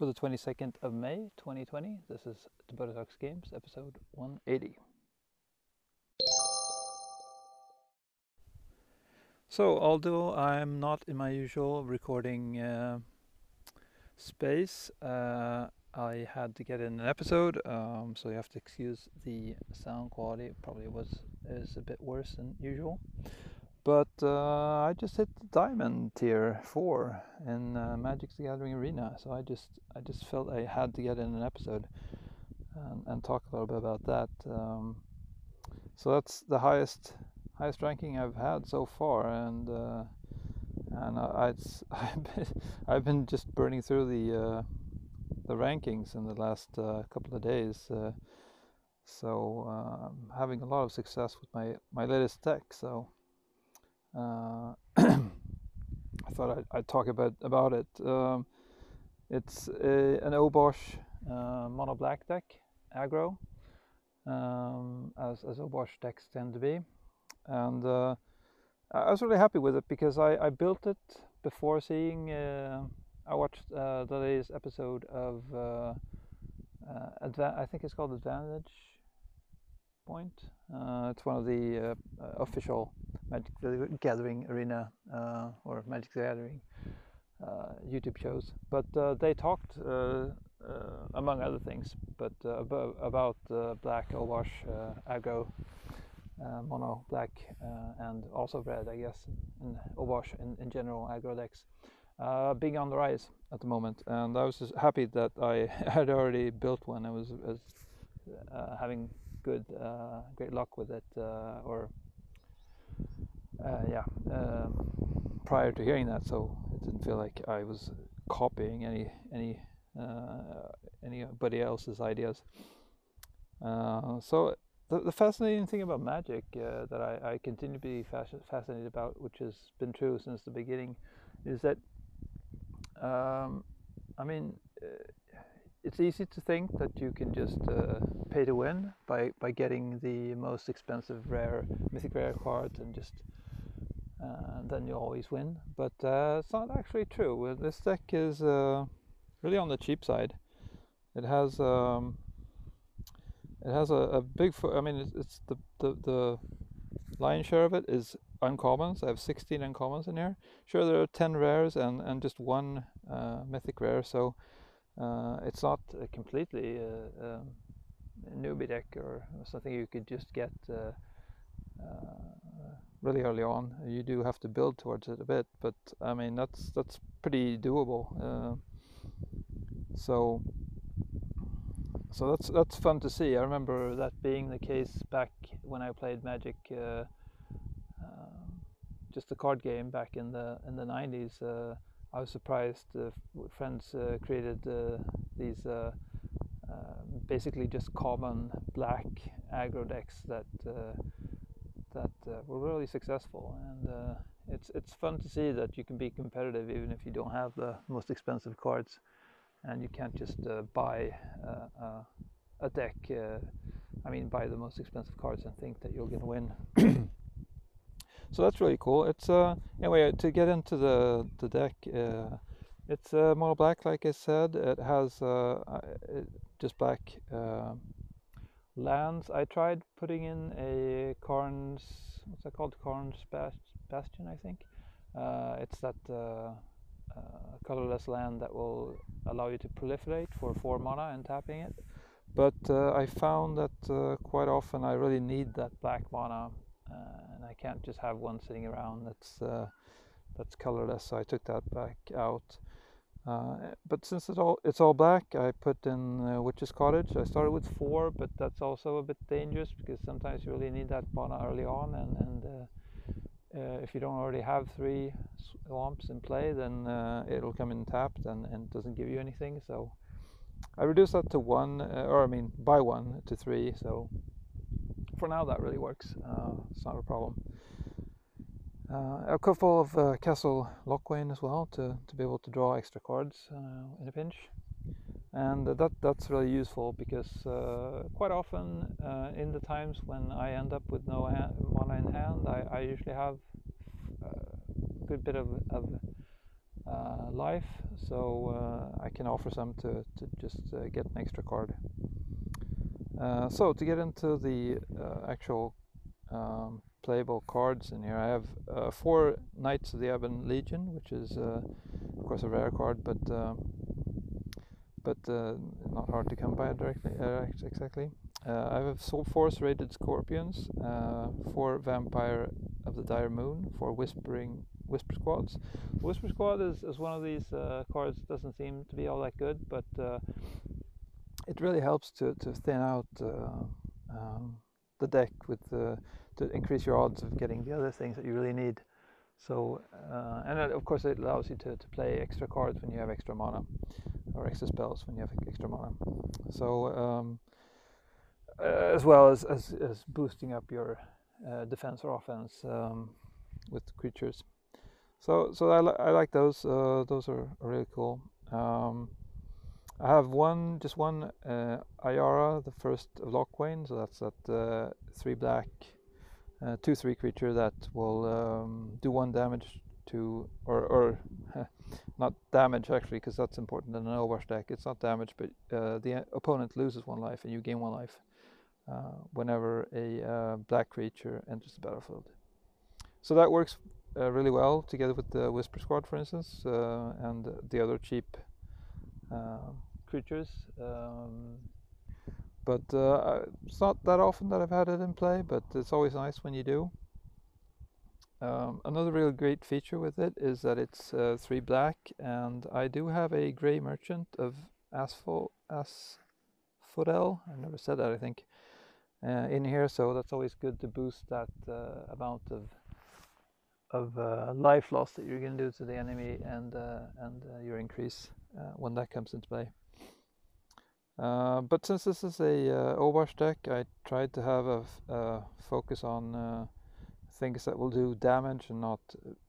for the 22nd of May 2020. This is Dakota Talks Games, episode 180. So, although I'm not in my usual recording uh, space, uh, I had to get in an episode, um, so you have to excuse the sound quality. It Probably was is a bit worse than usual but uh, I just hit the diamond tier four in uh, Magic the Gathering Arena, so I just I just felt I had to get in an episode and, and talk a little bit about that. Um, so that's the highest highest ranking I've had so far, and uh, and I, I've been, I've been just burning through the uh, the rankings in the last uh, couple of days. Uh, so um, having a lot of success with my my latest deck. So uh, I thought I'd, I'd, talk about about it. Um, it's a, an Obosh uh, mono black deck, aggro, um, as as Obosh decks tend to be, and uh, I was really happy with it because I, I built it before seeing. Uh, I watched uh, the latest episode of uh, I think it's called Advantage Point. It's one of the official Magic the Gathering arena uh, or Magic the Gathering uh, YouTube shows. But uh, they talked, among other things, but about, black Obosh aggro. Uh, mono black uh, and also red I guess Obosh in, in general aggro decks uh, being on the rise at the moment and I was happy that I had already built one I was, was having good great luck with it or uh, yeah, um, prior to hearing that, so it didn't feel like I was copying any any uh, anybody else's ideas. Uh, so the, the, fascinating thing about magic uh, that I, I, continue to be fascinated about, which has been true since the beginning, is that um, I mean uh, it's easy to think that you can just uh, pay to win by, by getting the most expensive rare mythic rare cards and just uh, then you always win. But uh, it's not actually true. This deck is uh, really on the cheap side. It has um, it has a, a big. I mean, it's, it's, the, the the lion's share of it is uncommons. I have 16 uncommons in here. Sure, there are 10 rares and and just one uh, mythic rare. So it's not completely uh, um, a newbie deck or something you could just get really early on. You do have to build towards it a bit, but I mean that's that's pretty doable. Uh, so so that's that's fun to see. I remember that being the case back when I played Magic, uh, uh, just a card game back in the in the 90s. Uh, I was surprised uh, friends uh, created these basically just common black aggro decks that that uh, were really successful. And uh, it's it's fun to see that you can be competitive even if you don't have the most expensive cards. And you can't just uh, buy uh, uh, a deck uh, I mean buy the most expensive cards and think that you're gonna win so that's really cool it's anyway to get into the the deck it's mono black like I said it has it, just black lands. I tried putting in a Karn's, what's that called? Karn's Bastion, I think. Uh, it's that uh, uh, colorless land that will allow you to proliferate for 4 mana and tapping it. But uh, I found that uh, quite often I really need that black mana uh, and I can't just have one sitting around that's, that's colorless, so I took that back out. Uh, but since it's all it's all black, I put in uh, Witch's Cottage. I started with four, but that's also a bit dangerous because sometimes you really need that mana early on, and, and uh, uh if you don't already have three swamps in play, then uh, it'll come in tapped and, and doesn't give you anything. So I reduced that to one, uh, or I mean by one to three. So for now that really works. it's not a problem. Uh, a couple of uh, Castle Locthwain as well to, to be able to draw extra cards uh, in a pinch. And that that's really useful because uh, quite often uh, in the times when I end up with no mana in hand, I, I usually have a good bit of, of uh, life, so uh, I can offer some to, to just uh, get an extra card. Uh, so to get into the uh, actual um, playable cards in here, I have uh, four Knights of the Ebon Legion, which is of course a rare card, but but not hard to come by directly exactly. I have four serrated Scorpions, four Vampire of the Dire Moon, four Whispering Whisper Squads. Whisper Squad is, is one of these uh, cards doesn't seem to be all that good, but uh, it really helps to, to thin out uh, um, the deck with to increase your odds of getting the other things that you really need. So, uh, and of course, it allows you to, to play extra cards when you have extra mana, or extra spells when you have extra mana. So, um, uh, as well as, as, as boosting up your uh, defense or offense um, with creatures. So so I, li I like those. Uh, those are, really cool. Um, I have one, just one uh, Ayara, the first of Locthwain. So that's that uh, three black, uh, two three creature that will um, do one damage to, or or not damage actually, because that's important in an Obosh deck. It's not damage, but uh, the opponent loses one life and you gain one life uh, whenever a uh, black creature enters the battlefield. So that works really well together with the Whisper Squad, for instance, and the other cheap creatures. Um, but uh, it's not that often that I've had it in play, but it's always nice when you do. Um, another really great feature with it is that it's uh, three black, and I do have a grey merchant of Asphalt, Asphodel. I never said that, I think, uh, in here, so that's always good to boost that amount of of uh, life loss that you're going to do to the enemy and uh, and uh, your increase uh, when that comes into play. Uh, but since this is a uh, deck, I tried to have a, focus on uh, things that will do damage and not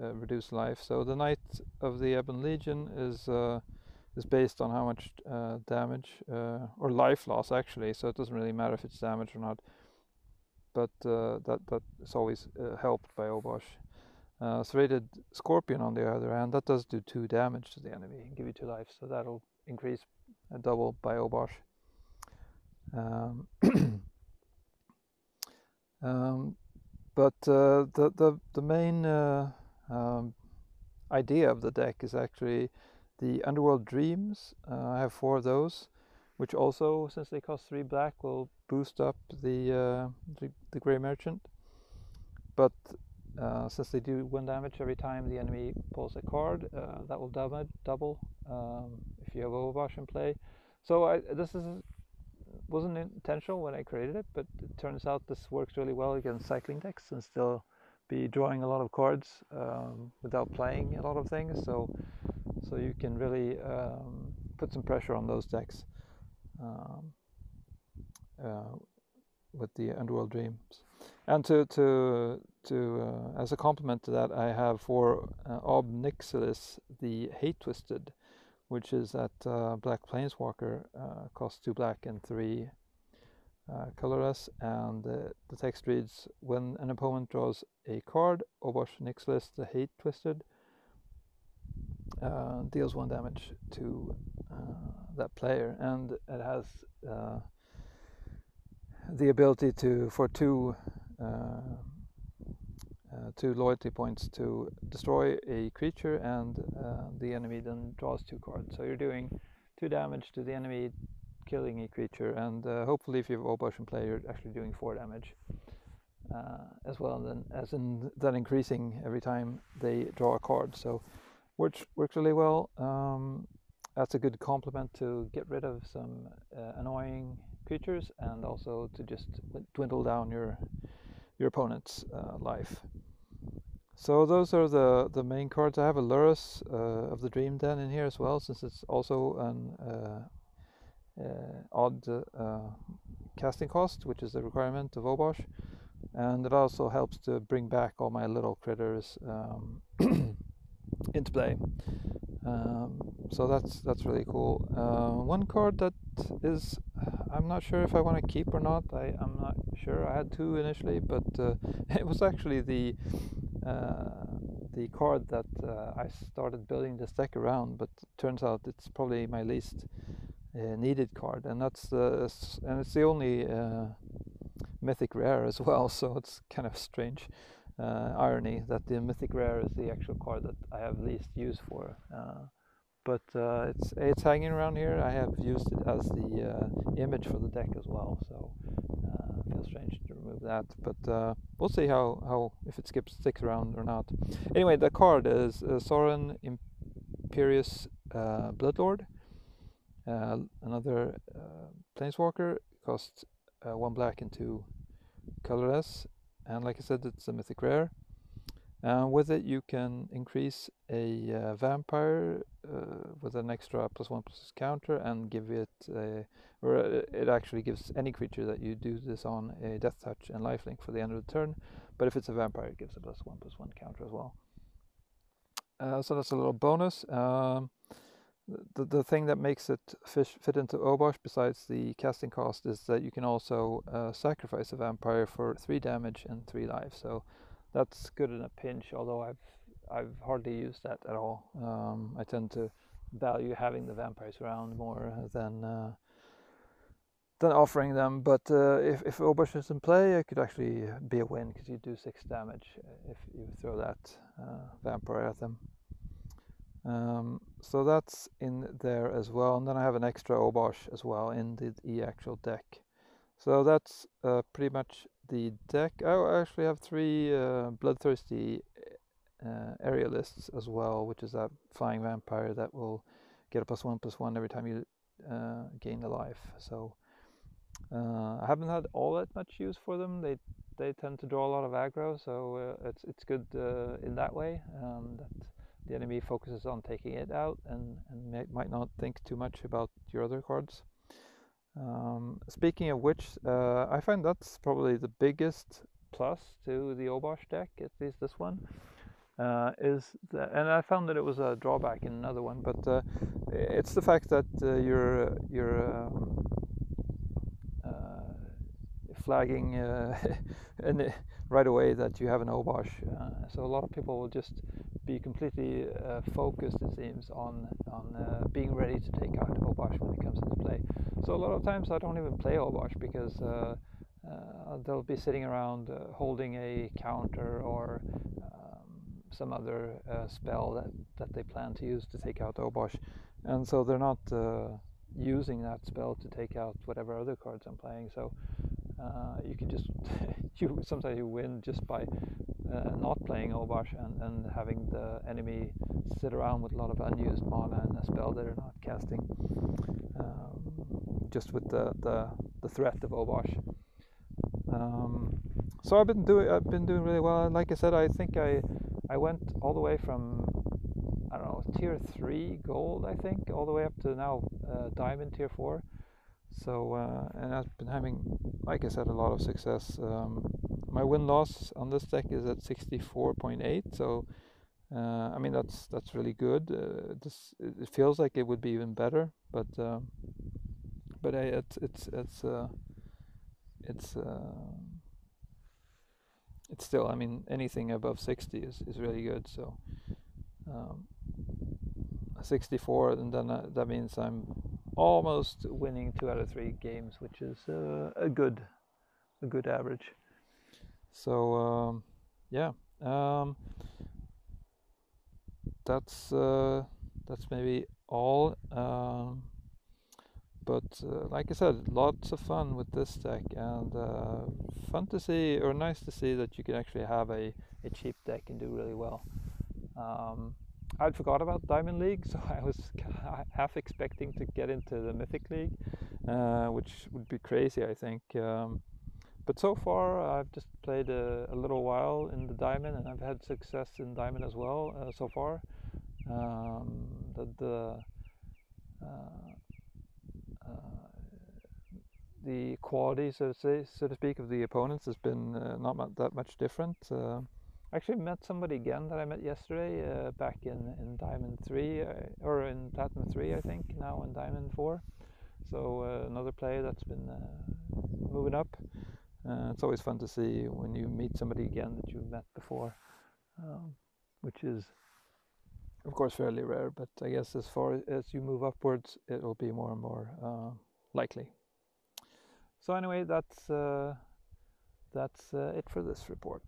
uh, reduce life. So the Knight of the Ebon Legion is uh, is based on how much damage or life loss actually. So it doesn't really matter if it's damage or not. But that that is always helped by Obosh. Uh, serrated Scorpion on the other hand, that does do 2 damage to the enemy and give you 2 life, so that'll increase a double by Obosh. Um, um, but uh, the, the, the main uh, um, idea of the deck is actually the Underworld Dreams. Uh, I have four of those, which also, since they cost 3 black, will boost up the, uh, the, the Grey Merchant. But uh, since they do one damage every time the enemy pulls a card, uh, that will double, double um, you have Obosh in play. So I, this is wasn't intentional when I created it, but it turns out this works really well against cycling decks and still be drawing a lot of cards um, without playing a lot of things. So so you can really um, put some pressure on those decks um, uh, with the Underworld Dreams. And to to to uh, as a complement to that, I have for uh, Ob Nixilis the Hate Twisted, which is that uh, black planeswalker uh, costs two black and three uh, colorless, and uh, the text reads: When an opponent draws a card, Obosh Nixilis the Hate Twisted uh, deals one damage to that player, and it has the ability to for two uh, two loyalty points to destroy a creature and uh, the enemy then draws two cards. So you're doing two damage to the enemy killing a creature and uh, hopefully if you have Obosh in play you're actually doing four damage uh, as well then as in that increasing every time they draw a card so works works really well um, that's a good complement to get rid of some uh, annoying creatures and also to just dwindle down your your opponent's uh, life. So those are the, the main cards. I have a Lurrus uh, of the Dream Den in here as well, since it's also an uh, uh odd uh, casting cost, which is a requirement of Obosh. And it also helps to bring back all my little critters um, into play. Um, so that's that's really cool. Uh, one card that is I'm not sure if I want to keep or not. I, I'm not sure. I had two initially, but uh, it was actually the the card that uh, I started building this deck around, but turns out it's probably my least uh, needed card, and that's uh, and it's the only uh, mythic rare as well. So it's kind of strange uh, irony that the mythic rare is the actual card that I have least use for. Uh, but uh, it's it's hanging around here. I have used it as the uh, image for the deck as well, so uh, strange to remove that. But uh, we'll see how, how if it skips sticks around or not. Anyway, the card is uh, Sorin Imperious uh, Bloodlord, another Planeswalker. Costs one black and two colorless, and like I said, it's a mythic rare. Uh, with it, you can increase a uh, vampire uh, with an extra plus one plus counter and give it, a, or uh, it actually gives any creature that you do this on a deathtouch and lifelink for the end of the turn. But if it's a vampire, it gives a plus one plus one counter as well. Uh, so that's a little bonus. Um, the, the thing that makes it fish fit into Obosh besides the casting cost is that you can also uh, sacrifice a vampire for three damage and three life. So that's good in a pinch. Although I've I've hardly used that at all. Um, I tend to value having the vampires around more than uh, than offering them. But uh, if if Obosh is in play, it could actually be a win because you do six damage if you throw that uh, vampire at them. Um, so that's in there as well, and then I have an extra Obosh as well in the, the actual deck. So that's uh, pretty much the deck. I actually have three uh, Bloodthirsty uh, Aerialists as well, which is that flying vampire that will get a plus one plus one every time you uh, gain a life. So uh, I haven't had all that much use for them. They they tend to draw a lot of aggro, so uh, it's it's good uh, in that way. Um, that the enemy focuses on taking it out and and may, might not think too much about your other cards. Um, speaking of which, uh, I find that's probably the biggest plus to the Obosh deck, at least this one, uh, is the, and I found that it was a drawback in another one, but uh, it's the fact that uh, you're you're um, uh, flagging uh, and right away that you have an Obosh. so a lot of people will just be completely focused, it seems, on on being ready to take out Obosh when it comes into play. So a lot of times I don't even play Obosh because uh, uh, they'll be sitting around uh, holding a counter or some other uh, spell that, that they plan to use to take out Obosh. And so they're not uh, using that spell to take out whatever other cards I'm playing. So uh, you can just, you sometimes you win just by uh, not playing Obosh and, and having the enemy sit around with a lot of unused mana and a spell they're not casting. Um, just with the, the, the threat of Obosh. Um, so I've been doing I've been doing really well. And like I said, I think I I went all the way from I don't know tier three gold I think all the way up to now uh, diamond tier four. So uh, and I've been having like I said a lot of success. Um, my win loss on this deck is at 64.8. So uh, I mean that's that's really good. Uh, this it feels like it would be even better, but um, but I, it's it's it's uh, it's it's still, I mean, anything above 60 is, is really good. So um, 64, and then uh, that means I'm almost winning two out of three games, which is uh, a good a good average. So um, yeah, um, that's uh, that's maybe all. Um, but uh, like I said, lots of fun with this deck and uh, fun to see or nice to see that you can actually have a, a cheap deck and do really well. Um, I'd forgot about Diamond League, so I was half expecting to get into the Mythic League, uh, which would be crazy, I think. Um, but so far, I've just played a, a, little while in the Diamond, and I've had success in Diamond as well uh, so far. Um, the, the uh, the quality, so to say, so to speak, of the opponents has been uh, not that much different. Uh, I actually met somebody again that I met yesterday uh, back in, in Diamond 3, uh, or in Platinum 3, I think, now in Diamond 4. So uh, another player that's been uh, moving up. It's always fun to see when you meet somebody again that you've met before. Um, which is of course fairly rare, but I guess as far as you move upwards, it will be more and more uh, likely. So anyway, that's uh, that's uh, it for this report.